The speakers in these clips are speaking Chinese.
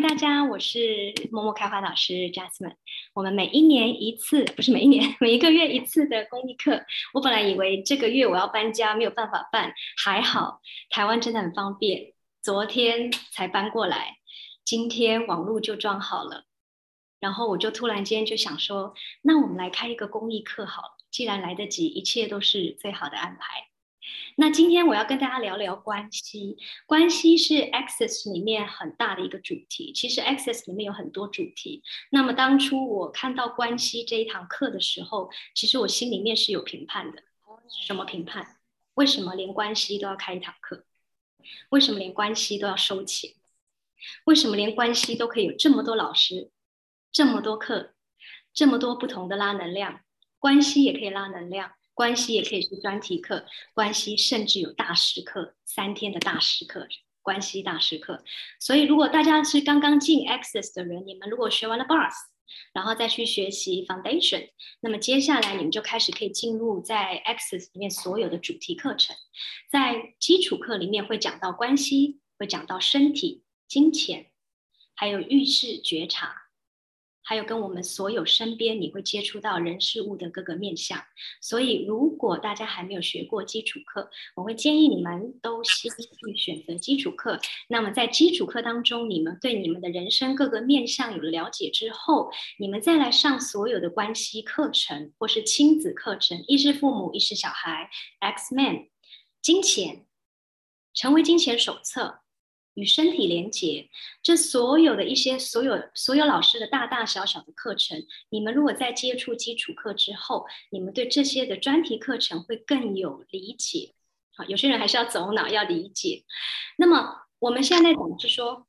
大家，我是默默开花老师 Jasmine。我们每一年一次，不是每一年，每一个月一次的公益课。我本来以为这个月我要搬家，没有办法办，还好台湾真的很方便，昨天才搬过来，今天网络就装好了。然后我就突然间就想说，那我们来开一个公益课好了，既然来得及，一切都是最好的安排。那今天我要跟大家聊聊关系，关系是 Access 里面很大的一个主题。其实 Access 里面有很多主题。那么当初我看到关系这一堂课的时候，其实我心里面是有评判的。什么评判？为什么连关系都要开一堂课？为什么连关系都要收钱？为什么连关系都可以有这么多老师，这么多课，这么多不同的拉能量？关系也可以拉能量。关系也可以是专题课，关系甚至有大师课，三天的大师课，关系大师课。所以，如果大家是刚刚进 Access 的人，你们如果学完了 Bars，然后再去学习 Foundation，那么接下来你们就开始可以进入在 Access 里面所有的主题课程。在基础课里面会讲到关系，会讲到身体、金钱，还有遇事觉察。还有跟我们所有身边你会接触到人事物的各个面相，所以如果大家还没有学过基础课，我会建议你们都先去选择基础课。那么在基础课当中，你们对你们的人生各个面相有了了解之后，你们再来上所有的关系课程或是亲子课程，一是父母，一是小孩，X Man，金钱，成为金钱手册。与身体连接，这所有的一些所有所有老师的大大小小的课程，你们如果在接触基础课之后，你们对这些的专题课程会更有理解。好，有些人还是要走脑要理解。那么我们现在讲是说，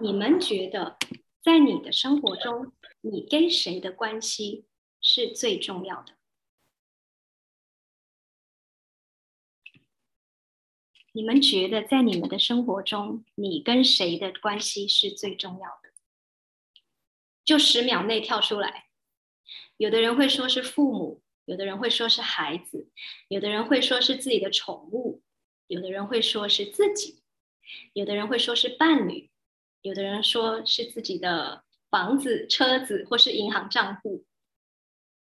你们觉得在你的生活中，你跟谁的关系是最重要的？你们觉得在你们的生活中，你跟谁的关系是最重要的？就十秒内跳出来。有的人会说是父母，有的人会说是孩子，有的人会说是自己的宠物，有的人会说是自己，有的人会说是伴侣，有的人说是自己的房子、车子或是银行账户。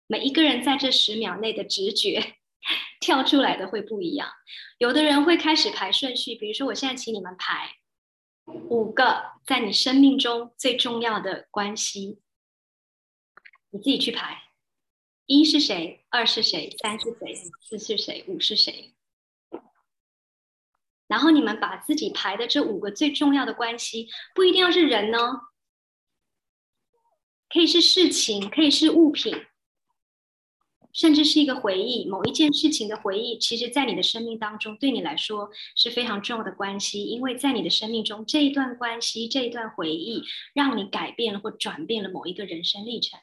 每一个人在这十秒内的直觉。跳出来的会不一样，有的人会开始排顺序，比如说我现在请你们排五个在你生命中最重要的关系，你自己去排，一是谁，二是谁，三是谁，四是谁，五是谁，然后你们把自己排的这五个最重要的关系，不一定要是人呢，可以是事情，可以是物品。甚至是一个回忆，某一件事情的回忆，其实，在你的生命当中，对你来说是非常重要的关系，因为在你的生命中，这一段关系，这一段回忆，让你改变了或转变了某一个人生历程。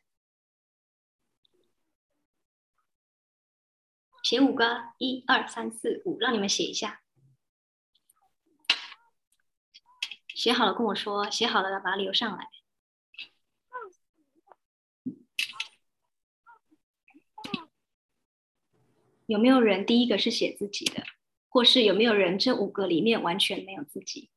写五个，一二三四五，让你们写一下。写好了跟我说，写好了把它留上来。有没有人第一个是写自己的，或是有没有人这五个里面完全没有自己？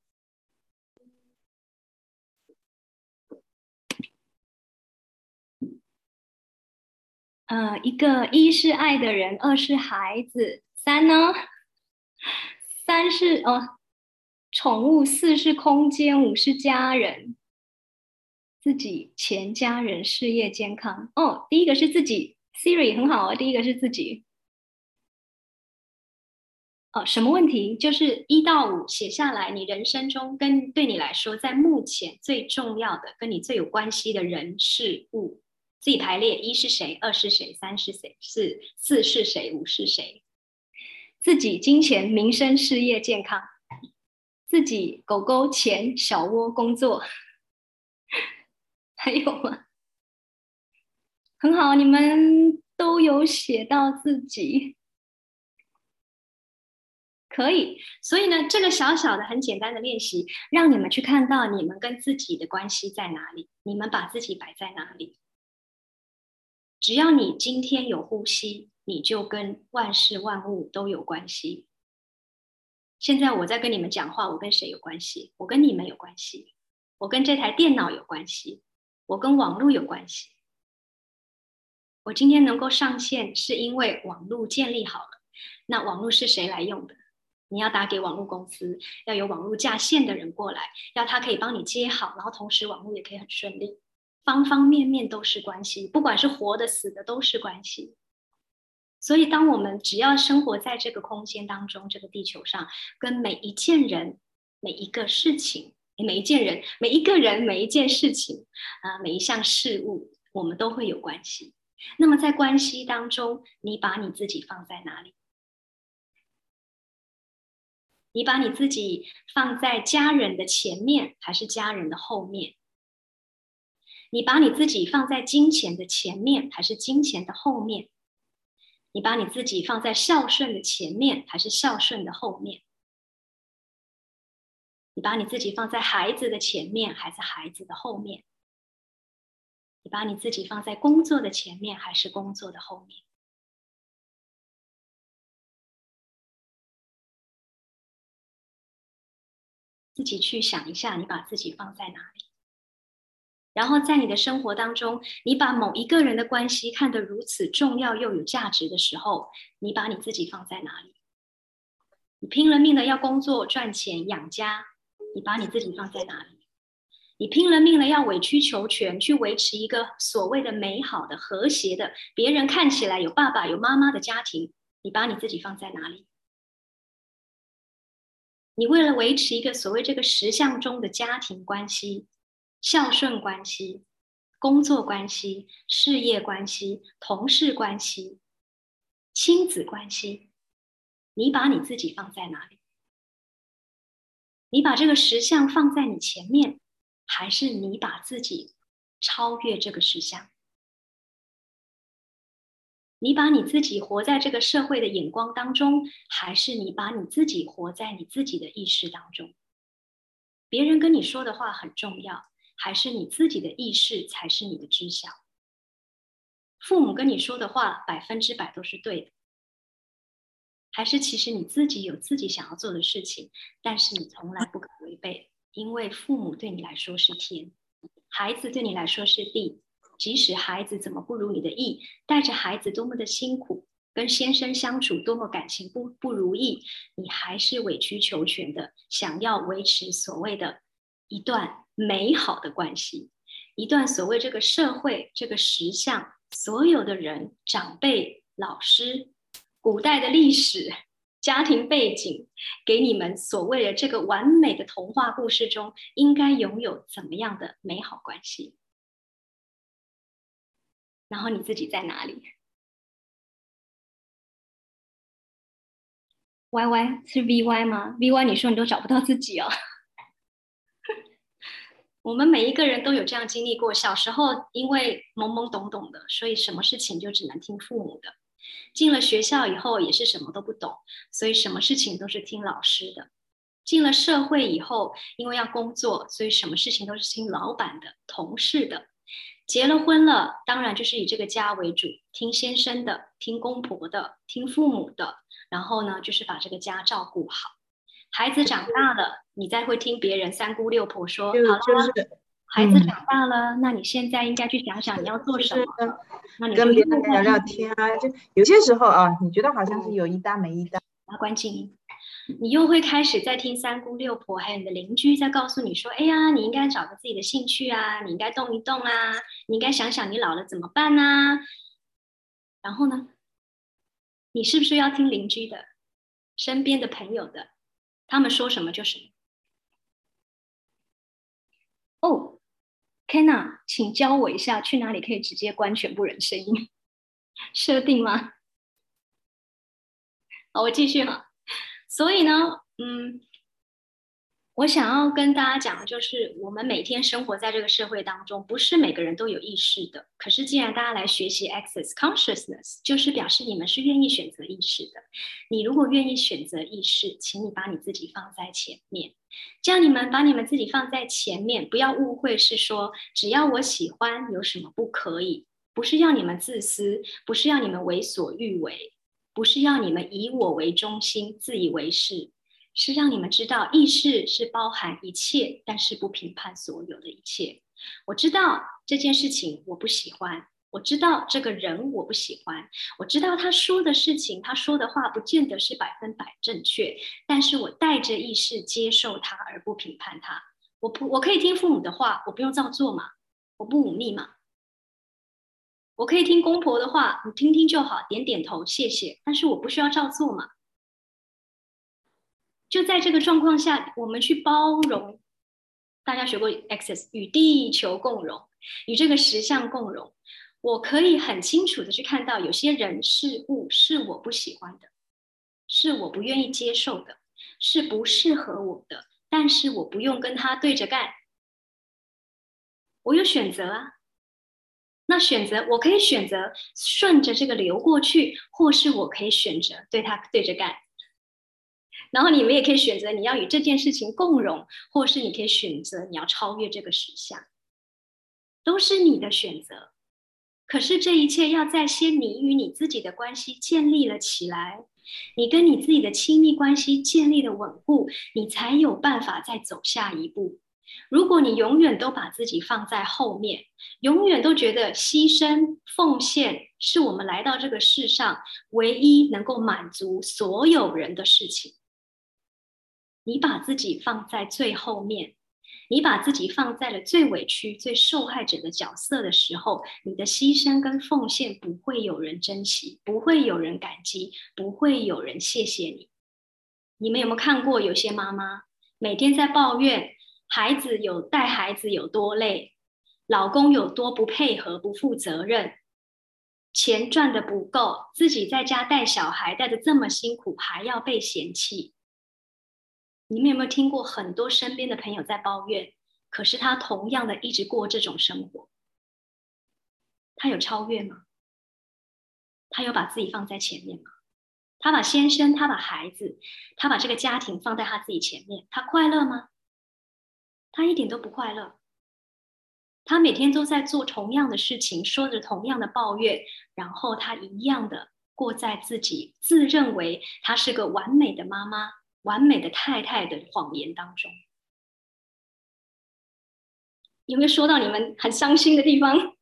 呃，一个一是爱的人，二是孩子，三呢？三是哦，宠物，四是空间，五是家人，自己、钱、家人、事业、健康。哦，第一个是自己，Siri 很好啊，第一个是自己。哦，什么问题？就是一到五写下来，你人生中跟对你来说，在目前最重要的、跟你最有关系的人事物，自己排列：一是谁，二是谁，三是谁，四四是谁，五是谁？自己金钱、民生、事业、健康，自己狗狗、钱、小窝、工作，还有吗？很好，你们都有写到自己。可以，所以呢，这个小小的、很简单的练习，让你们去看到你们跟自己的关系在哪里，你们把自己摆在哪里。只要你今天有呼吸，你就跟万事万物都有关系。现在我在跟你们讲话，我跟谁有关系？我跟你们有关系。我跟这台电脑有关系，我跟网络有关系。我今天能够上线，是因为网络建立好了。那网络是谁来用的？你要打给网络公司，要有网络架线的人过来，要他可以帮你接好，然后同时网络也可以很顺利，方方面面都是关系，不管是活的死的都是关系。所以，当我们只要生活在这个空间当中，这个地球上，跟每一件人、每一个事情、每一件人、每一个人、每一件事情啊，每一项事物，我们都会有关系。那么，在关系当中，你把你自己放在哪里？你把你自己放在家人的前面，还是家人的后面？你把你自己放在金钱的前面，还是金钱的后面？你把你自己放在孝顺的前面，还是孝顺的后面？你把你自己放在孩子的前面，还是孩子的后面？你把你自己放在工作的前面，还是工作的后面？自己去想一下，你把自己放在哪里？然后在你的生活当中，你把某一个人的关系看得如此重要又有价值的时候，你把你自己放在哪里？你拼了命的要工作赚钱养家，你把你自己放在哪里？你拼了命的要委曲求全去维持一个所谓的美好的和谐的，别人看起来有爸爸有妈妈的家庭，你把你自己放在哪里？你为了维持一个所谓这个实相中的家庭关系、孝顺关系、工作关系、事业关系、同事关系、亲子关系，你把你自己放在哪里？你把这个实相放在你前面，还是你把自己超越这个实相？你把你自己活在这个社会的眼光当中，还是你把你自己活在你自己的意识当中？别人跟你说的话很重要，还是你自己的意识才是你的知晓？父母跟你说的话百分之百都是对的，还是其实你自己有自己想要做的事情，但是你从来不可违背，因为父母对你来说是天，孩子对你来说是地。即使孩子怎么不如你的意，带着孩子多么的辛苦，跟先生相处多么感情不不如意，你还是委曲求全的想要维持所谓的一段美好的关系，一段所谓这个社会这个实相所有的人长辈老师古代的历史家庭背景给你们所谓的这个完美的童话故事中应该拥有怎么样的美好关系？然后你自己在哪里？Y Y 是 V Y 吗？V Y 你说你都找不到自己哦。我们每一个人都有这样经历过，小时候因为懵懵懂懂的，所以什么事情就只能听父母的。进了学校以后也是什么都不懂，所以什么事情都是听老师的。进了社会以后，因为要工作，所以什么事情都是听老板的、同事的。结了婚了，当然就是以这个家为主，听先生的，听公婆的，听父母的，然后呢，就是把这个家照顾好。孩子长大了，你再会听别人三姑六婆说，好了，孩子长大了，那你现在应该去想想你要做什么。那你跟别人聊聊天啊，就有些时候啊，你觉得好像是有一搭没一搭。要关静音。你又会开始在听三姑六婆，还有你的邻居在告诉你说：“哎呀，你应该找个自己的兴趣啊，你应该动一动啊，你应该想想你老了怎么办呢？”然后呢，你是不是要听邻居的、身边的朋友的？他们说什么就什么。哦，Kenna，请教我一下，去哪里可以直接关全部人声音？设定吗？好，我继续哈。所以呢，嗯，我想要跟大家讲的就是，我们每天生活在这个社会当中，不是每个人都有意识的。可是，既然大家来学习 Access Consciousness，就是表示你们是愿意选择意识的。你如果愿意选择意识，请你把你自己放在前面。这样，你们把你们自己放在前面，不要误会是说，只要我喜欢，有什么不可以？不是要你们自私，不是要你们为所欲为。不是要你们以我为中心、自以为是，是让你们知道，意识是包含一切，但是不评判所有的一切。我知道这件事情我不喜欢，我知道这个人我不喜欢，我知道他说的事情，他说的话不见得是百分百正确，但是我带着意识接受他，而不评判他。我不，我可以听父母的话，我不用照做嘛，我不忤逆嘛。我可以听公婆的话，你听听就好，点点头，谢谢。但是我不需要照做嘛。就在这个状况下，我们去包容。大家学过 Access 与地球共融，与这个实相共融。我可以很清楚的去看到，有些人事物是我不喜欢的，是我不愿意接受的，是不适合我的。但是我不用跟他对着干，我有选择啊。那选择，我可以选择顺着这个流过去，或是我可以选择对他对着干。然后你们也可以选择你要与这件事情共融，或是你可以选择你要超越这个实相，都是你的选择。可是这一切要在先你与你自己的关系建立了起来，你跟你自己的亲密关系建立的稳固，你才有办法再走下一步。如果你永远都把自己放在后面，永远都觉得牺牲奉献是我们来到这个世上唯一能够满足所有人的事情，你把自己放在最后面，你把自己放在了最委屈、最受害者的角色的时候，你的牺牲跟奉献不会有人珍惜，不会有人感激，不会有人谢谢你。你们有没有看过有些妈妈每天在抱怨？孩子有带孩子有多累，老公有多不配合、不负责任，钱赚的不够，自己在家带小孩带的这么辛苦，还要被嫌弃。你们有没有听过很多身边的朋友在抱怨？可是他同样的一直过这种生活，他有超越吗？他有把自己放在前面吗？他把先生、他把孩子、他把这个家庭放在他自己前面，他快乐吗？他一点都不快乐，他每天都在做同样的事情，说着同样的抱怨，然后他一样的过在自己自认为他是个完美的妈妈、完美的太太的谎言当中。有没有说到你们很伤心的地方？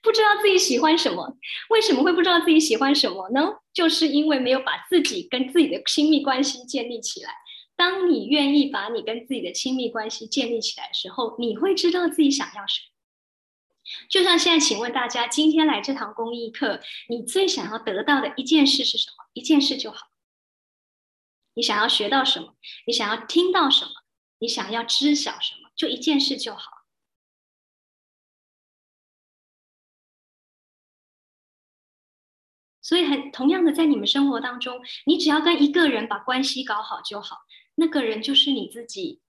不知道自己喜欢什么？为什么会不知道自己喜欢什么呢？就是因为没有把自己跟自己的亲密关系建立起来。当你愿意把你跟自己的亲密关系建立起来的时候，你会知道自己想要什么。就像现在，请问大家，今天来这堂公益课，你最想要得到的一件事是什么？一件事就好。你想要学到什么？你想要听到什么？你想要知晓什么？就一件事就好。所以，很同样的，在你们生活当中，你只要跟一个人把关系搞好就好。那个人就是你自己，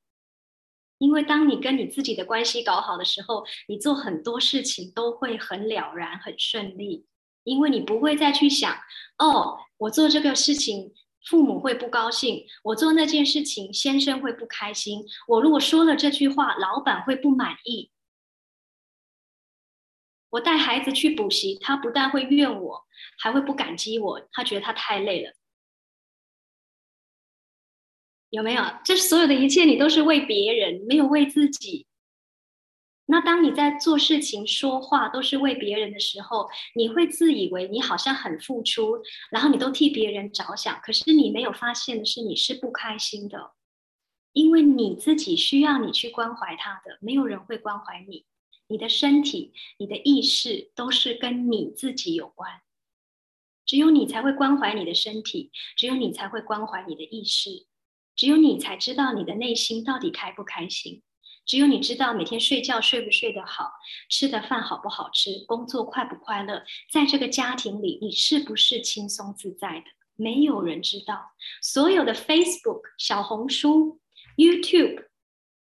因为当你跟你自己的关系搞好的时候，你做很多事情都会很了然、很顺利，因为你不会再去想哦，我做这个事情父母会不高兴，我做那件事情先生会不开心，我如果说了这句话，老板会不满意。我带孩子去补习，他不但会怨我，还会不感激我，他觉得他太累了。有没有？这所有的一切，你都是为别人，没有为自己。那当你在做事情、说话都是为别人的时候，你会自以为你好像很付出，然后你都替别人着想。可是你没有发现的是，你是不开心的，因为你自己需要你去关怀他的，没有人会关怀你。你的身体、你的意识都是跟你自己有关，只有你才会关怀你的身体，只有你才会关怀你的意识。只有你才知道你的内心到底开不开心，只有你知道每天睡觉睡不睡得好，吃的饭好不好吃，工作快不快乐，在这个家庭里你是不是轻松自在的？没有人知道。所有的 Facebook、小红书、YouTube、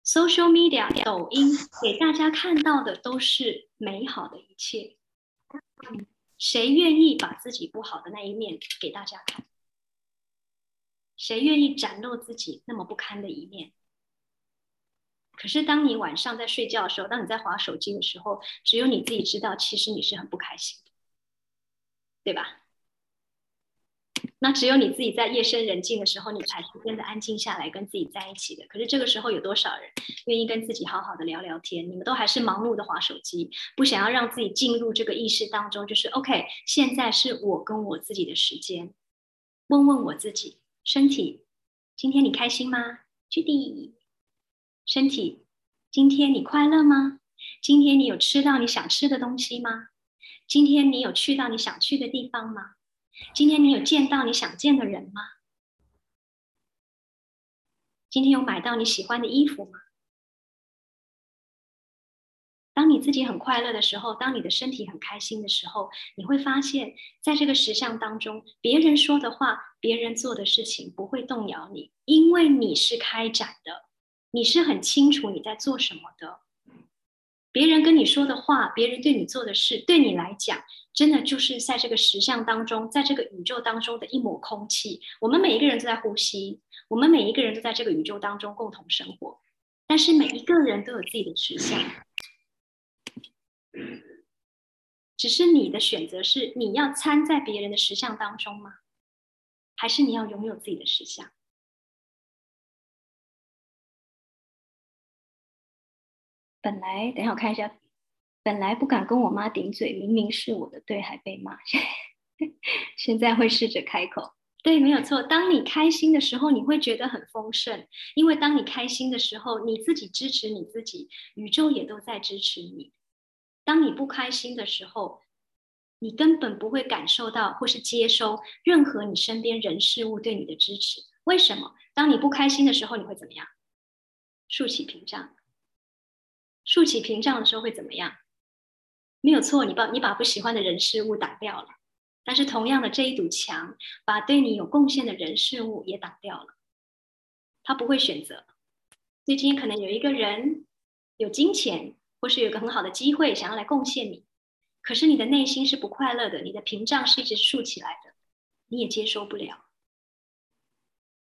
Social Media、抖音给大家看到的都是美好的一切。谁愿意把自己不好的那一面给大家看？谁愿意展露自己那么不堪的一面？可是，当你晚上在睡觉的时候，当你在划手机的时候，只有你自己知道，其实你是很不开心的，对吧？那只有你自己在夜深人静的时候，你才是真的安静下来跟自己在一起的。可是这个时候有多少人愿意跟自己好好的聊聊天？你们都还是盲目的划手机，不想要让自己进入这个意识当中，就是 OK，现在是我跟我自己的时间。问问我自己，身体，今天你开心吗？去地，身体，今天你快乐吗？今天你有吃到你想吃的东西吗？今天你有去到你想去的地方吗？今天你有见到你想见的人吗？今天有买到你喜欢的衣服吗？当你自己很快乐的时候，当你的身体很开心的时候，你会发现在这个实相当中，别人说的话、别人做的事情不会动摇你，因为你是开展的，你是很清楚你在做什么的。别人跟你说的话，别人对你做的事，对你来讲，真的就是在这个实相当中，在这个宇宙当中的一抹空气。我们每一个人都在呼吸，我们每一个人都在这个宇宙当中共同生活。但是每一个人都有自己的实相，只是你的选择是你要参在别人的实相当中吗？还是你要拥有自己的实相？本来等下我看一下，本来不敢跟我妈顶嘴，明明是我的对，还被骂。现在会试着开口，对，没有错。当你开心的时候，你会觉得很丰盛，因为当你开心的时候，你自己支持你自己，宇宙也都在支持你。当你不开心的时候，你根本不会感受到或是接收任何你身边人事物对你的支持。为什么？当你不开心的时候，你会怎么样？竖起屏障。竖起屏障的时候会怎么样？没有错，你把你把不喜欢的人事物挡掉了，但是同样的这一堵墙把对你有贡献的人事物也挡掉了。他不会选择。最近可能有一个人有金钱，或是有个很好的机会想要来贡献你，可是你的内心是不快乐的，你的屏障是一直竖起来的，你也接受不了。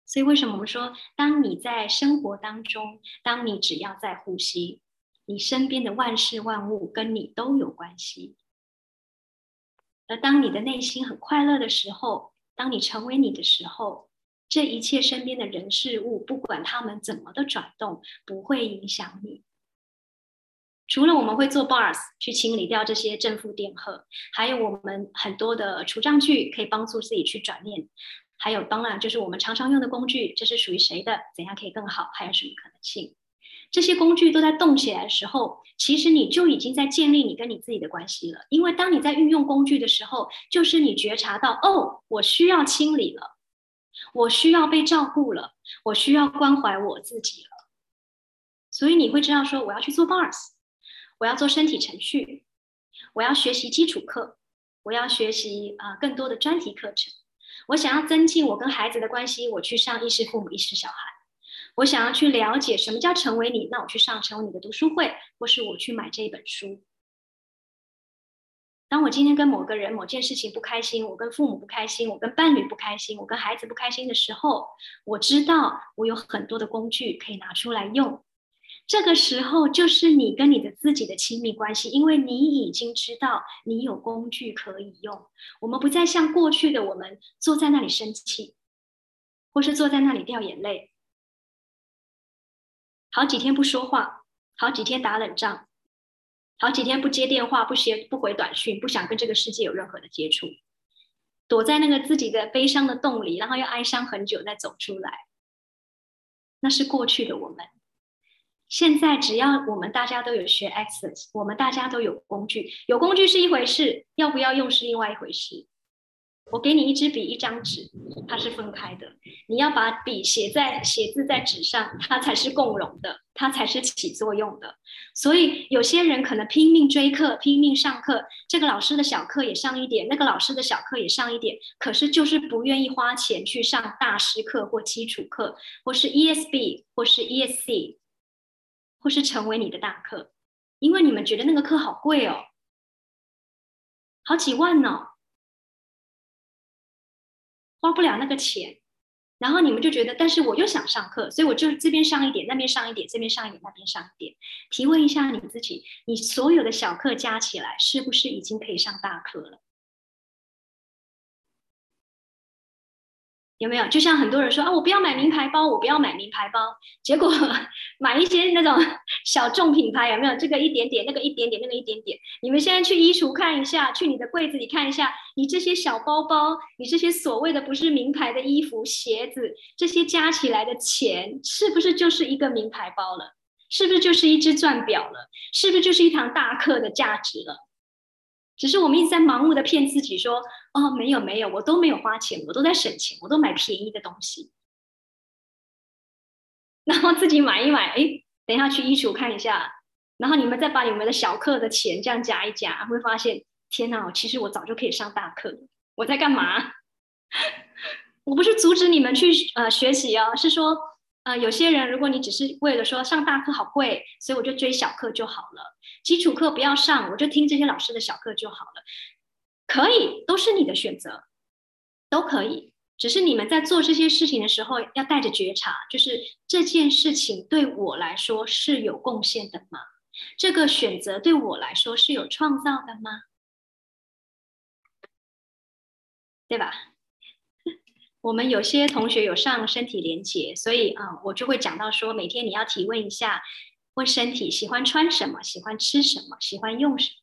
所以为什么我们说，当你在生活当中，当你只要在呼吸。你身边的万事万物跟你都有关系，而当你的内心很快乐的时候，当你成为你的时候，这一切身边的人事物，不管他们怎么的转动，不会影响你。除了我们会做 bars 去清理掉这些正负电荷，还有我们很多的除障具可以帮助自己去转念，还有当然就是我们常常用的工具，这是属于谁的？怎样可以更好？还有什么可能性？这些工具都在动起来的时候，其实你就已经在建立你跟你自己的关系了。因为当你在运用工具的时候，就是你觉察到，哦，我需要清理了，我需要被照顾了，我需要关怀我自己了。所以你会知道说，我要去做 bars，我要做身体程序，我要学习基础课，我要学习啊更多的专题课程。我想要增进我跟孩子的关系，我去上意识父母、意识小孩。我想要去了解什么叫成为你，那我去上成为你的读书会，或是我去买这一本书。当我今天跟某个人、某件事情不开心，我跟父母不开心，我跟伴侣不开心，我跟孩子不开心的时候，我知道我有很多的工具可以拿出来用。这个时候就是你跟你的自己的亲密关系，因为你已经知道你有工具可以用。我们不再像过去的我们坐在那里生气，或是坐在那里掉眼泪。好几天不说话，好几天打冷战，好几天不接电话、不接不回短讯，不想跟这个世界有任何的接触，躲在那个自己的悲伤的洞里，然后要哀伤很久再走出来。那是过去的我们。现在只要我们大家都有学 Access，我们大家都有工具，有工具是一回事，要不要用是另外一回事。我给你一支笔，一张纸，它是分开的。你要把笔写在写字在纸上，它才是共融的，它才是起作用的。所以有些人可能拼命追课，拼命上课，这个老师的小课也上一点，那个老师的小课也上一点，可是就是不愿意花钱去上大师课或基础课，或是 ESB 或是 ESC，或是成为你的大课，因为你们觉得那个课好贵哦，好几万呢。花不了那个钱，然后你们就觉得，但是我又想上课，所以我就这边上一点，那边上一点，这边上一点，那边上一点。提问一下你自己，你所有的小课加起来，是不是已经可以上大课了？有没有？就像很多人说啊，我不要买名牌包，我不要买名牌包，结果 买一些那种 小众品牌，有没有？这个一点点，那个一点点，那个一点点。你们现在去衣橱看一下，去你的柜子里看一下，你这些小包包，你这些所谓的不是名牌的衣服、鞋子，这些加起来的钱，是不是就是一个名牌包了？是不是就是一只钻表了？是不是就是一堂大课的价值了？只是我们一直在盲目的骗自己说，哦，没有没有，我都没有花钱，我都在省钱，我都买便宜的东西，然后自己买一买，哎，等一下去衣橱看一下，然后你们再把你们的小课的钱这样加一加，会发现，天哪，其实我早就可以上大课了，我在干嘛？我不是阻止你们去呃学习哦，是说。啊，有些人，如果你只是为了说上大课好贵，所以我就追小课就好了，基础课不要上，我就听这些老师的小课就好了，可以，都是你的选择，都可以。只是你们在做这些事情的时候，要带着觉察，就是这件事情对我来说是有贡献的吗？这个选择对我来说是有创造的吗？对吧？我们有些同学有上身体连接，所以啊，我就会讲到说，每天你要提问一下，问身体喜欢穿什么，喜欢吃什么，喜欢用什么。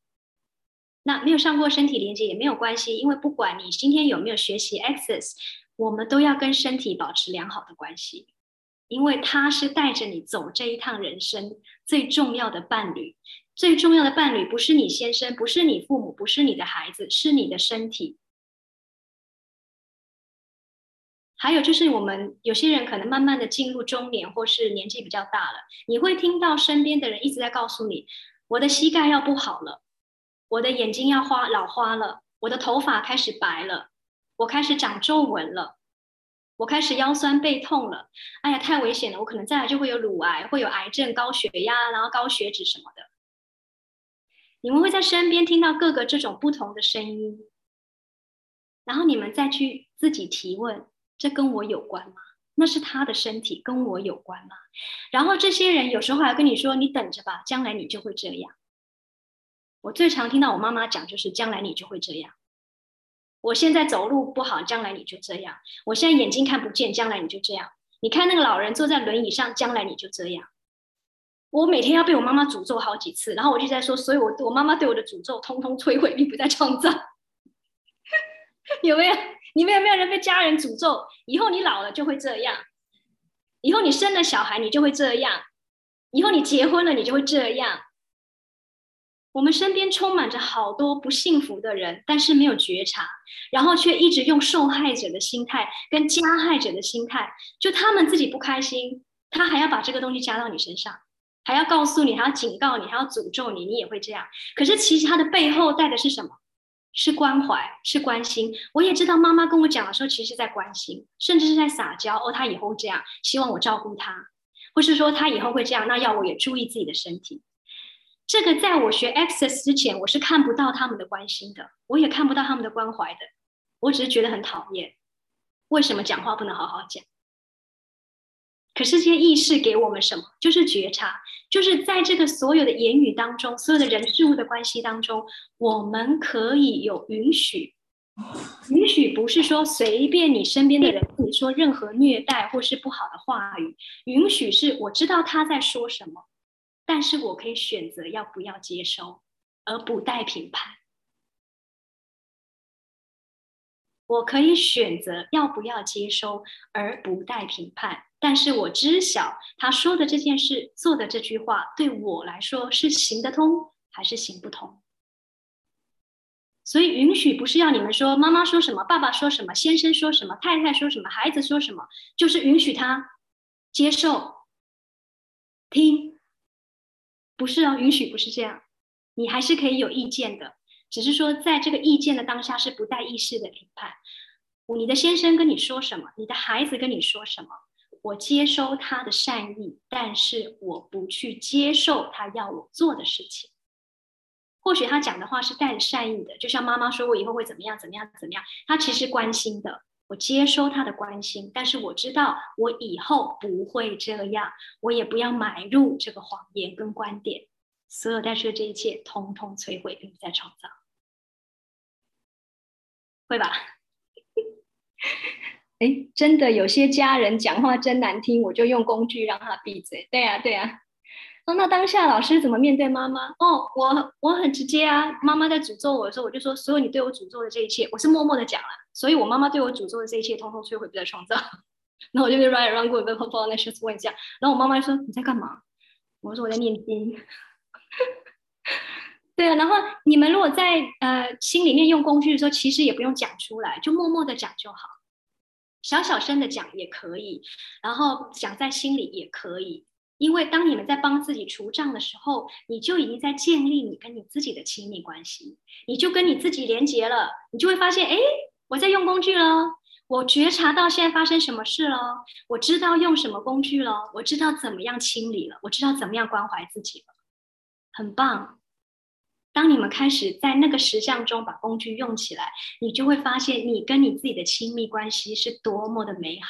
那没有上过身体连接也没有关系，因为不管你今天有没有学习 Access，我们都要跟身体保持良好的关系，因为它是带着你走这一趟人生最重要的伴侣。最重要的伴侣不是你先生，不是你父母，不是你的孩子，是你的身体。还有就是，我们有些人可能慢慢的进入中年，或是年纪比较大了，你会听到身边的人一直在告诉你：我的膝盖要不好了，我的眼睛要花老花了，我的头发开始白了，我开始长皱纹了，我开始腰酸背痛了。哎呀，太危险了！我可能再来就会有乳癌，会有癌症、高血压，然后高血脂什么的。你们会在身边听到各个这种不同的声音，然后你们再去自己提问。这跟我有关吗？那是他的身体，跟我有关吗？然后这些人有时候还跟你说：“你等着吧，将来你就会这样。”我最常听到我妈妈讲就是：“将来你就会这样。”我现在走路不好，将来你就这样。我现在眼睛看不见，将来你就这样。你看那个老人坐在轮椅上，将来你就这样。我每天要被我妈妈诅咒好几次，然后我就在说：“所以，我我妈妈对我的诅咒，通通摧毁，并不再创造。”有没有？你们有没有人被家人诅咒？以后你老了就会这样，以后你生了小孩你就会这样，以后你结婚了你就会这样。我们身边充满着好多不幸福的人，但是没有觉察，然后却一直用受害者的心态跟加害者的心态，就他们自己不开心，他还要把这个东西加到你身上，还要告诉你，还要警告你，还要诅咒你，你也会这样。可是其实他的背后带的是什么？是关怀，是关心。我也知道妈妈跟我讲的时候，其实在关心，甚至是在撒娇。哦，她以后这样，希望我照顾她，或是说她以后会这样，那要我也注意自己的身体。这个在我学 Access 之前，我是看不到他们的关心的，我也看不到他们的关怀的。我只是觉得很讨厌，为什么讲话不能好好讲？可是这些意识给我们什么？就是觉察。就是在这个所有的言语当中，所有的人事物的关系当中，我们可以有允许。允许不是说随便你身边的人跟你说任何虐待或是不好的话语，允许是我知道他在说什么，但是我可以选择要不要接收，而不带评判。我可以选择要不要接收，而不带评判。但是我知晓他说的这件事、做的这句话，对我来说是行得通还是行不通。所以，允许不是要你们说妈妈说什么、爸爸说什么、先生说什么、太太说什么、孩子说什么，就是允许他接受、听。不是啊，允许不是这样，你还是可以有意见的，只是说在这个意见的当下是不带意识的评判。你的先生跟你说什么，你的孩子跟你说什么。我接收他的善意，但是我不去接受他要我做的事情。或许他讲的话是带着善意的，就像妈妈说我以后会怎么样怎么样怎么样，他其实关心的。我接收他的关心，但是我知道我以后不会这样，我也不要买入这个谎言跟观点。所有带出的这一切，通通摧毁，并不再创造，会吧？哎，真的有些家人讲话真难听，我就用工具让他闭嘴。对呀，对呀。哦，那当下老师怎么面对妈妈？哦，我我很直接啊。妈妈在诅咒我的时候，我就说：所有你对我诅咒的这一切，我是默默的讲了。所以我妈妈对我诅咒的这一切，通通摧毁，不再创造。然后我就跟 Ryan run 过一个 p o p o 那时候问一下，然后我妈妈说：你在干嘛？我说我在念经。对啊，然后你们如果在呃心里面用工具的时候，其实也不用讲出来，就默默的讲就好，小小声的讲也可以，然后讲在心里也可以。因为当你们在帮自己除障的时候，你就已经在建立你跟你自己的亲密关系，你就跟你自己连接了，你就会发现，哎，我在用工具了，我觉察到现在发生什么事了，我知道用什么工具了，我知道怎么样清理了，我知道怎么样关怀自己了，很棒。当你们开始在那个实相中把工具用起来，你就会发现你跟你自己的亲密关系是多么的美好。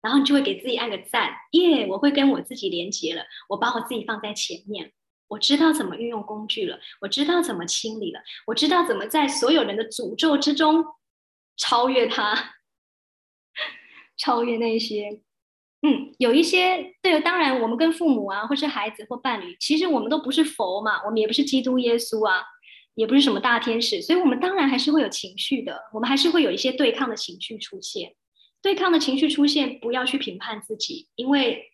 然后你就会给自己按个赞，耶！我会跟我自己连接了，我把我自己放在前面，我知道怎么运用工具了，我知道怎么清理了，我知道怎么在所有人的诅咒之中超越它，超越那些。嗯，有一些对，当然我们跟父母啊，或是孩子或伴侣，其实我们都不是佛嘛，我们也不是基督耶稣啊，也不是什么大天使，所以我们当然还是会有情绪的，我们还是会有一些对抗的情绪出现。对抗的情绪出现，不要去评判自己，因为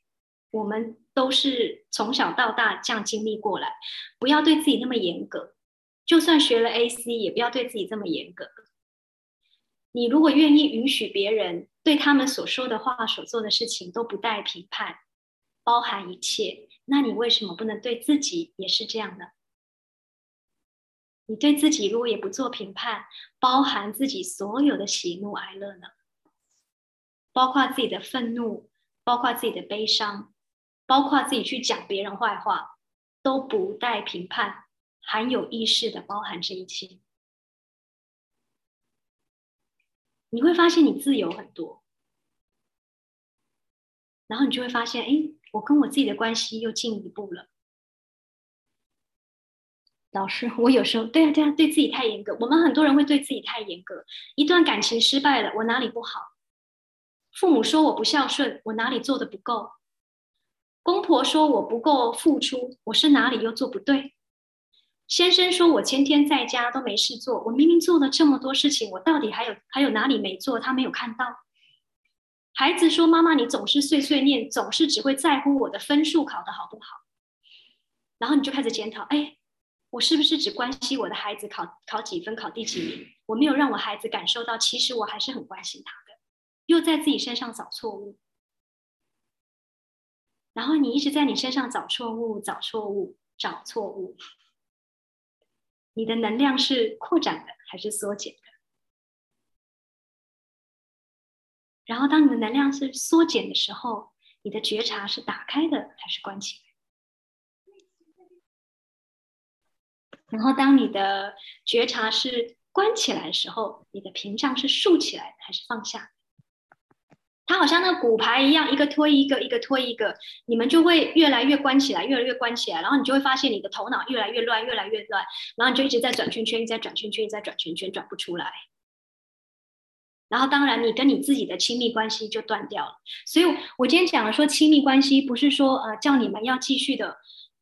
我们都是从小到大这样经历过来，不要对自己那么严格。就算学了 AC，也不要对自己这么严格。你如果愿意允许别人对他们所说的话、所做的事情都不带评判，包含一切，那你为什么不能对自己也是这样呢？你对自己如果也不做评判，包含自己所有的喜怒哀乐呢？包括自己的愤怒，包括自己的悲伤，包括自己去讲别人坏话，都不带评判，含有意识的包含这一切，你会发现你自由很多，然后你就会发现，哎，我跟我自己的关系又进一步了。老师，我有时候对啊对啊，对自己太严格。我们很多人会对自己太严格，一段感情失败了，我哪里不好？父母说我不孝顺，我哪里做的不够？公婆说我不够付出，我是哪里又做不对？先生说我天天在家都没事做，我明明做了这么多事情，我到底还有还有哪里没做？他没有看到。孩子说妈妈你总是碎碎念，总是只会在乎我的分数考得好不好？然后你就开始检讨，哎，我是不是只关心我的孩子考考几分，考第几名？我没有让我孩子感受到，其实我还是很关心他的。又在自己身上找错误，然后你一直在你身上找错误、找错误、找错误，你的能量是扩展的还是缩减的？然后当你的能量是缩减的时候，你的觉察是打开的还是关起来？然后当你的觉察是关起来的时候，你的屏障是竖起来还是放下？它好像那个骨牌一样，一个推一个，一个推一个，你们就会越来越关起来，越来越关起来，然后你就会发现你的头脑越来越乱，越来越乱，然后你就一直在转圈圈，在转圈圈，在转圈圈，转不出来。然后当然，你跟你自己的亲密关系就断掉了。所以我今天讲了说，亲密关系不是说呃叫你们要继续的，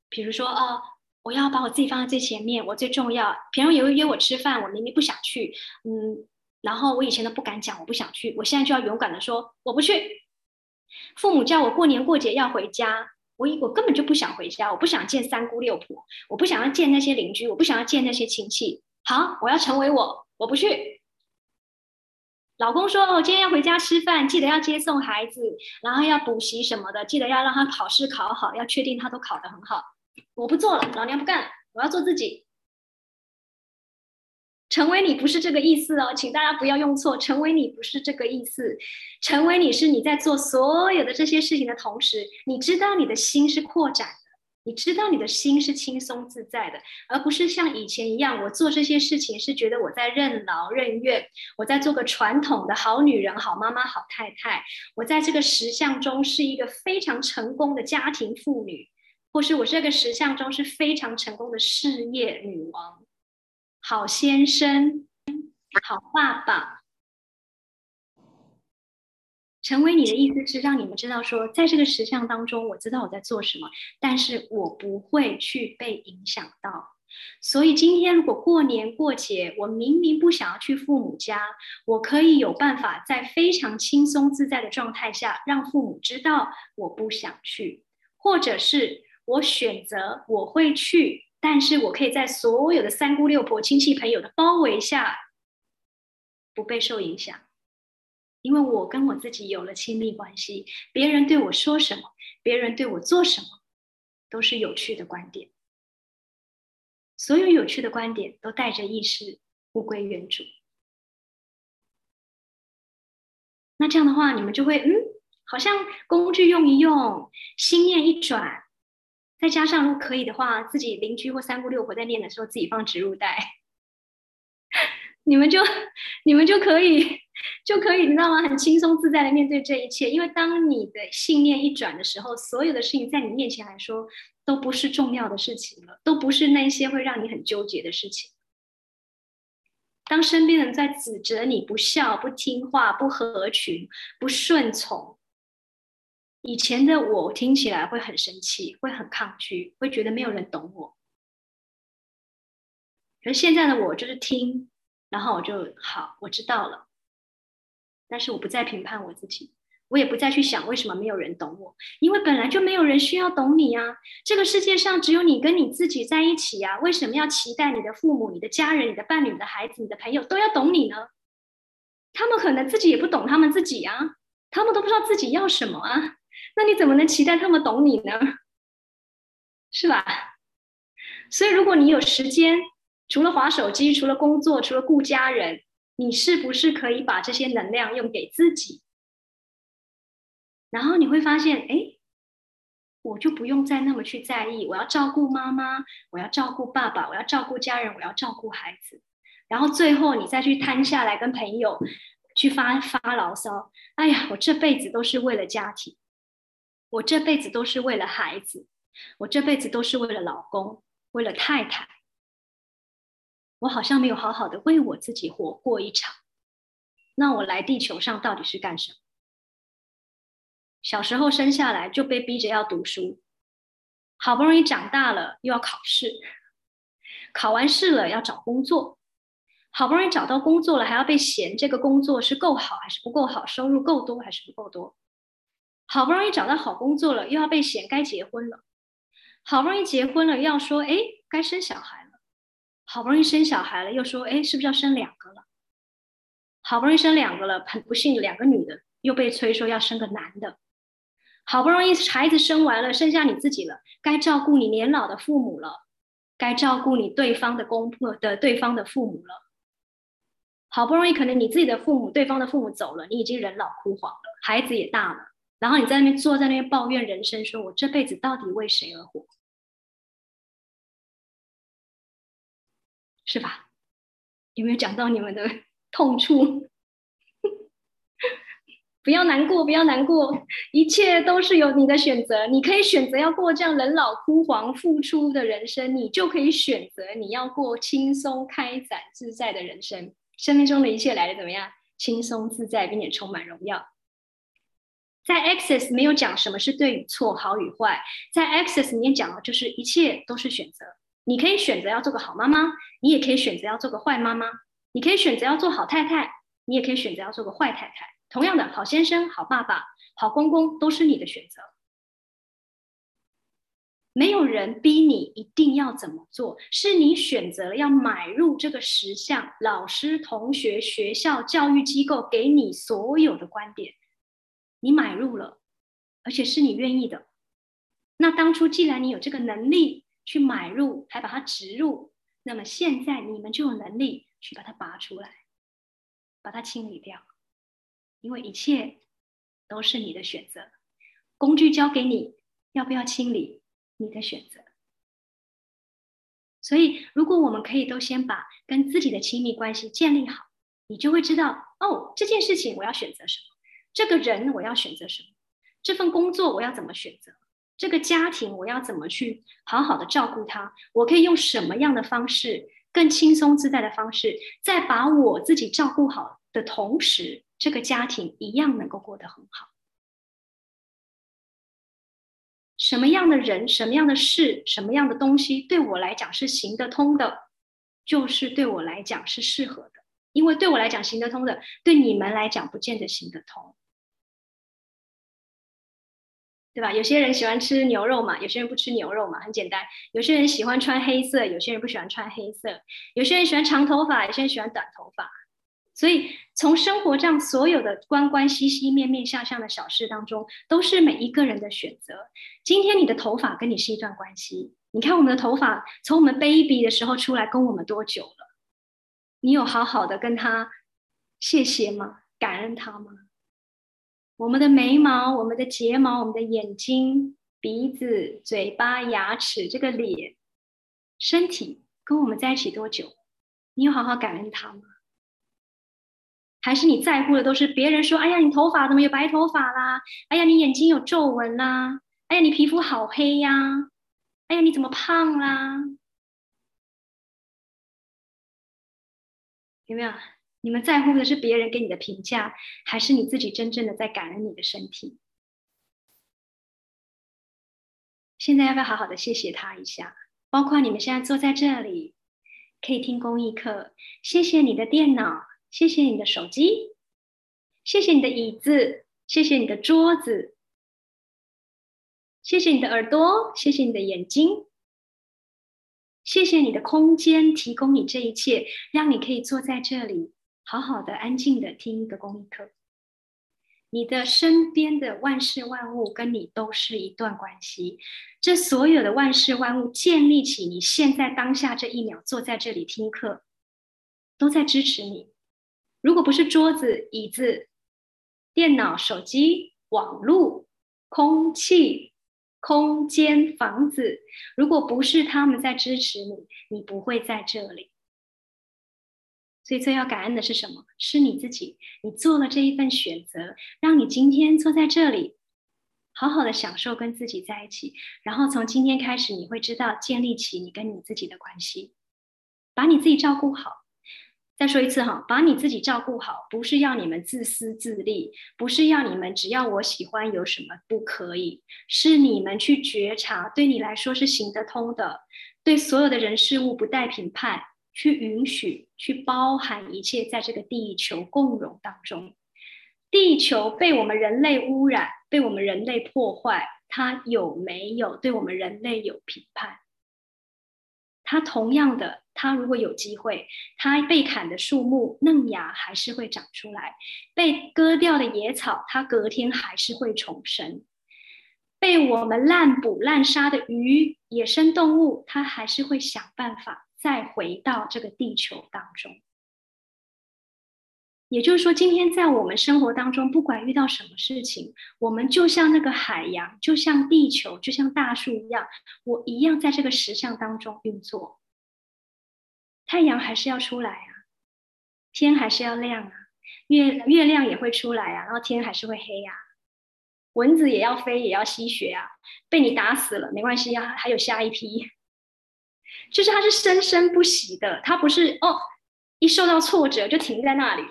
比如说哦，我要把我自己放在最前面，我最重要。别人也会约我吃饭，我明明不想去，嗯。然后我以前都不敢讲，我不想去，我现在就要勇敢的说我不去。父母叫我过年过节要回家，我我根本就不想回家，我不想见三姑六婆，我不想要见那些邻居，我不想要见那些亲戚。好，我要成为我，我不去。老公说哦，今天要回家吃饭，记得要接送孩子，然后要补习什么的，记得要让他考试考好，要确定他都考得很好。我不做了，老娘不干了，我要做自己。成为你不是这个意思哦，请大家不要用错。成为你不是这个意思，成为你是你在做所有的这些事情的同时，你知道你的心是扩展的，你知道你的心是轻松自在的，而不是像以前一样，我做这些事情是觉得我在任劳任怨，我在做个传统的好女人、好妈妈、好太太，我在这个实相中是一个非常成功的家庭妇女，或是我这个实相中是非常成功的事业女王。好先生，好爸爸，成为你的意思是让你们知道说，在这个实相当中，我知道我在做什么，但是我不会去被影响到。所以今天如果过年过节，我明明不想要去父母家，我可以有办法在非常轻松自在的状态下，让父母知道我不想去，或者是我选择我会去，但是我可以在所有的三姑六婆、亲戚朋友的包围下，不被受影响。因为我跟我自己有了亲密关系，别人对我说什么，别人对我做什么，都是有趣的观点。所有有趣的观点都带着意识，物归原主。那这样的话，你们就会嗯，好像工具用一用，心念一转，再加上如果可以的话，自己邻居或三姑六婆在念的时候，自己放植入带，你们就你们就可以。就可以，你知道吗？很轻松自在的面对这一切，因为当你的信念一转的时候，所有的事情在你面前来说都不是重要的事情了，都不是那些会让你很纠结的事情。当身边人在指责你不孝、不听话、不合群、不顺从，以前的我听起来会很生气，会很抗拒，会觉得没有人懂我。可是现在的我就是听，然后我就好，我知道了。但是我不再评判我自己，我也不再去想为什么没有人懂我，因为本来就没有人需要懂你呀。这个世界上只有你跟你自己在一起呀，为什么要期待你的父母、你的家人、你的伴侣、你的孩子、你的朋友都要懂你呢？他们可能自己也不懂他们自己啊，他们都不知道自己要什么啊，那你怎么能期待他们懂你呢？是吧？所以如果你有时间，除了划手机，除了工作，除了顾家人。你是不是可以把这些能量用给自己？然后你会发现，哎，我就不用再那么去在意，我要照顾妈妈，我要照顾爸爸，我要照顾家人，我要照顾孩子。然后最后你再去摊下来跟朋友去发发牢骚。哎呀，我这辈子都是为了家庭，我这辈子都是为了孩子，我这辈子都是为了老公，为了太太。我好像没有好好的为我自己活过一场，那我来地球上到底是干什么？小时候生下来就被逼着要读书，好不容易长大了又要考试，考完试了要找工作，好不容易找到工作了还要被嫌这个工作是够好还是不够好，收入够多还是不够多，好不容易找到好工作了又要被嫌该结婚了，好不容易结婚了又要说哎该生小孩了。好不容易生小孩了，又说：“哎，是不是要生两个了？”好不容易生两个了，很不幸，两个女的又被催说要生个男的。好不容易孩子生完了，剩下你自己了，该照顾你年老的父母了，该照顾你对方的公婆的对方的父母了。好不容易，可能你自己的父母、对方的父母走了，你已经人老枯黄了，孩子也大了，然后你在那边坐在那边抱怨人生，说我这辈子到底为谁而活？是吧？有没有讲到你们的痛处？不要难过，不要难过，一切都是有你的选择。你可以选择要过这样人老枯黄、付出的人生，你就可以选择你要过轻松、开展、自在的人生。生命中的一切来的怎么样？轻松自在，并且充满荣耀。在 Access 没有讲什么是对与错、好与坏，在 Access 里面讲的就是一切都是选择。你可以选择要做个好妈妈，你也可以选择要做个坏妈妈。你可以选择要做好太太，你也可以选择要做个坏太太。同样的，好先生、好爸爸、好公公都是你的选择。没有人逼你一定要怎么做，是你选择了要买入这个实相。老师、同学、学校、教育机构给你所有的观点，你买入了，而且是你愿意的。那当初既然你有这个能力。去买入，还把它植入，那么现在你们就有能力去把它拔出来，把它清理掉，因为一切都是你的选择。工具交给你，要不要清理，你的选择。所以，如果我们可以都先把跟自己的亲密关系建立好，你就会知道，哦，这件事情我要选择什么，这个人我要选择什么，这份工作我要怎么选择。这个家庭我要怎么去好好的照顾他？我可以用什么样的方式，更轻松自在的方式，在把我自己照顾好的同时，这个家庭一样能够过得很好。什么样的人、什么样的事、什么样的东西，对我来讲是行得通的，就是对我来讲是适合的。因为对我来讲行得通的，对你们来讲不见得行得通，对吧？有些人喜欢吃牛肉嘛，有些人不吃牛肉嘛，很简单。有些人喜欢穿黑色，有些人不喜欢穿黑色。有些人喜欢长头发，有些人喜欢短头发。所以，从生活这样所有的关关系系、面面相向的小事当中，都是每一个人的选择。今天你的头发跟你是一段关系。你看我们的头发，从我们 baby 的时候出来，跟我们多久了？你有好好的跟他谢谢吗？感恩他吗？我们的眉毛、我们的睫毛、我们的眼睛、鼻子、嘴巴、牙齿，这个脸、身体跟我们在一起多久？你有好好感恩他吗？还是你在乎的都是别人说：“哎呀，你头发怎么有白头发啦？哎呀，你眼睛有皱纹啦？哎呀，你皮肤好黑呀？哎呀，你怎么胖啦？”有没有？你们在乎的是别人给你的评价，还是你自己真正的在感恩你的身体？现在要不要好好的谢谢他一下？包括你们现在坐在这里，可以听公益课。谢谢你的电脑，谢谢你的手机，谢谢你的椅子，谢谢你的桌子，谢谢你的耳朵，谢谢你的眼睛。谢谢你的空间，提供你这一切，让你可以坐在这里，好好的、安静的听一个公益课。你的身边的万事万物跟你都是一段关系，这所有的万事万物建立起你现在当下这一秒坐在这里听课，都在支持你。如果不是桌子、椅子、电脑、手机、网络、空气。空间、房子，如果不是他们在支持你，你不会在这里。所以最要感恩的是什么？是你自己，你做了这一份选择，让你今天坐在这里，好好的享受跟自己在一起。然后从今天开始，你会知道建立起你跟你自己的关系，把你自己照顾好。再说一次哈，把你自己照顾好，不是要你们自私自利，不是要你们只要我喜欢有什么不可以，是你们去觉察，对你来说是行得通的，对所有的人事物不带评判，去允许，去包含一切，在这个地球共荣当中，地球被我们人类污染，被我们人类破坏，它有没有对我们人类有评判？它同样的。它如果有机会，它被砍的树木嫩芽还是会长出来；被割掉的野草，它隔天还是会重生；被我们滥捕滥杀的鱼、野生动物，它还是会想办法再回到这个地球当中。也就是说，今天在我们生活当中，不管遇到什么事情，我们就像那个海洋，就像地球，就像大树一样，我一样在这个石像当中运作。太阳还是要出来啊，天还是要亮啊，月月亮也会出来啊，然后天还是会黑呀，蚊子也要飞，也要吸血啊，被你打死了没关系啊，还有下一批，就是它是生生不息的，它不是哦，一受到挫折就停在那里，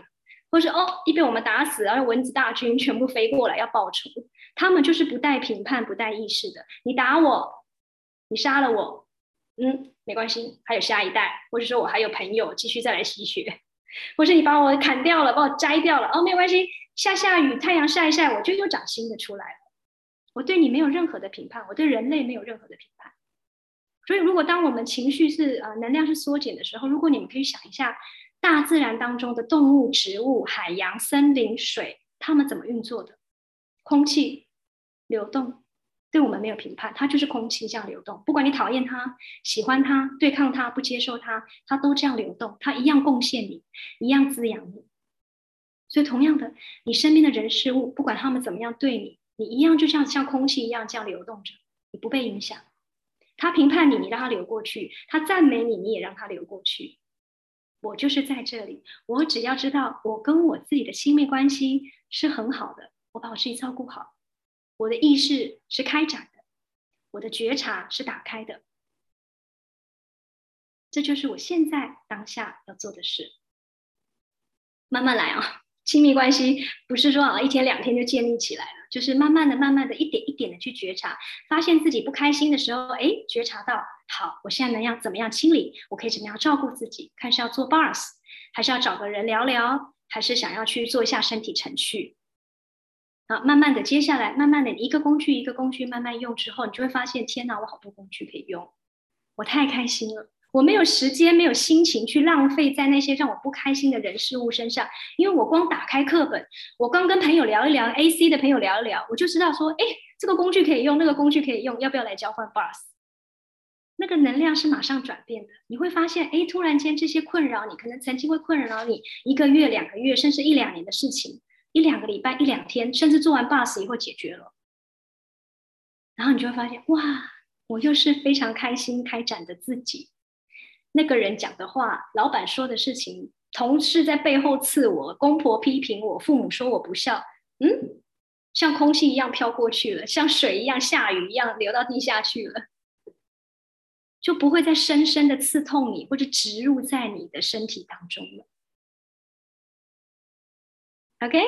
或是哦一被我们打死，然后蚊子大军全部飞过来要报仇，他们就是不带评判、不带意识的，你打我，你杀了我。嗯，没关系，还有下一代，或者说我还有朋友继续再来吸血，或是你把我砍掉了，把我摘掉了，哦，没关系，下下雨，太阳晒一晒，我就又长新的出来了。我对你没有任何的评判，我对人类没有任何的评判。所以，如果当我们情绪是呃能量是缩减的时候，如果你们可以想一下，大自然当中的动物、植物、海洋、森林、水，它们怎么运作的？空气流动。对我们没有评判，它就是空气这样流动。不管你讨厌它、喜欢它、对抗它、不接受它，它都这样流动，它一样贡献你，一样滋养你。所以，同样的，你身边的人事物，不管他们怎么样对你，你一样就像像空气一样这样流动着，你不被影响。他评判你，你让他流过去；他赞美你，你也让他流过去。我就是在这里，我只要知道我跟我自己的亲密关系是很好的，我把我自己照顾好。我的意识是开展的，我的觉察是打开的，这就是我现在当下要做的事。慢慢来啊，亲密关系不是说啊一天两天就建立起来了，就是慢慢的、慢慢的一点一点的去觉察，发现自己不开心的时候，哎，觉察到好，我现在能要怎么样清理？我可以怎么样照顾自己？看是要做 bars，还是要找个人聊聊，还是想要去做一下身体程序？啊，慢慢的，接下来慢慢的一个工具一个工具慢慢用之后，你就会发现，天哪，我好多工具可以用，我太开心了。我没有时间，没有心情去浪费在那些让我不开心的人事物身上，因为我光打开课本，我刚跟朋友聊一聊，A C 的朋友聊一聊，我就知道说，哎，这个工具可以用，那个工具可以用，要不要来交换 BUS？那个能量是马上转变的，你会发现，哎，突然间这些困扰你，可能曾经会困扰你一个月、两个月，甚至一两年的事情。一两个礼拜，一两天，甚至做完 bus 以后解决了，然后你就会发现，哇，我又是非常开心开展的自己。那个人讲的话，老板说的事情，同事在背后刺我，公婆批评我，父母说我不孝，嗯，像空气一样飘过去了，像水一样下雨一样流到地下去了，就不会再深深的刺痛你，或者植入在你的身体当中了。OK，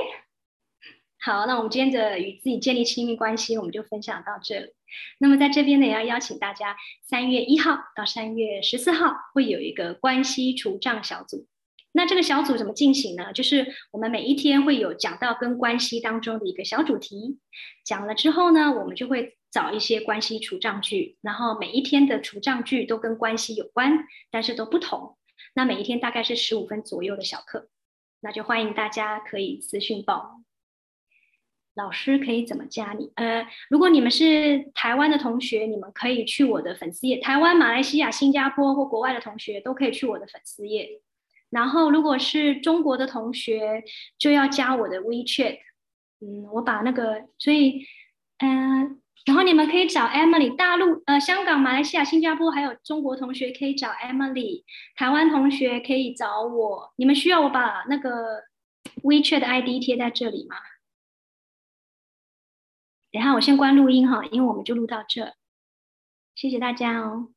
好，那我们今天的与自己建立亲密关系，我们就分享到这里。那么在这边呢，也要邀请大家，三月一号到三月十四号会有一个关系除障小组。那这个小组怎么进行呢？就是我们每一天会有讲到跟关系当中的一个小主题，讲了之后呢，我们就会找一些关系除障句，然后每一天的除障句都跟关系有关，但是都不同。那每一天大概是十五分左右的小课。那就欢迎大家可以私讯报，老师可以怎么加你？呃，如果你们是台湾的同学，你们可以去我的粉丝页；台湾、马来西亚、新加坡或国外的同学都可以去我的粉丝页。然后，如果是中国的同学，就要加我的 WeChat。嗯，我把那个，所以，嗯。然后你们可以找 Emily，大陆、呃，香港、马来西亚、新加坡还有中国同学可以找 Emily，台湾同学可以找我。你们需要我把那个 WeChat ID 贴在这里吗？等下我先关录音哈，因为我们就录到这。谢谢大家哦。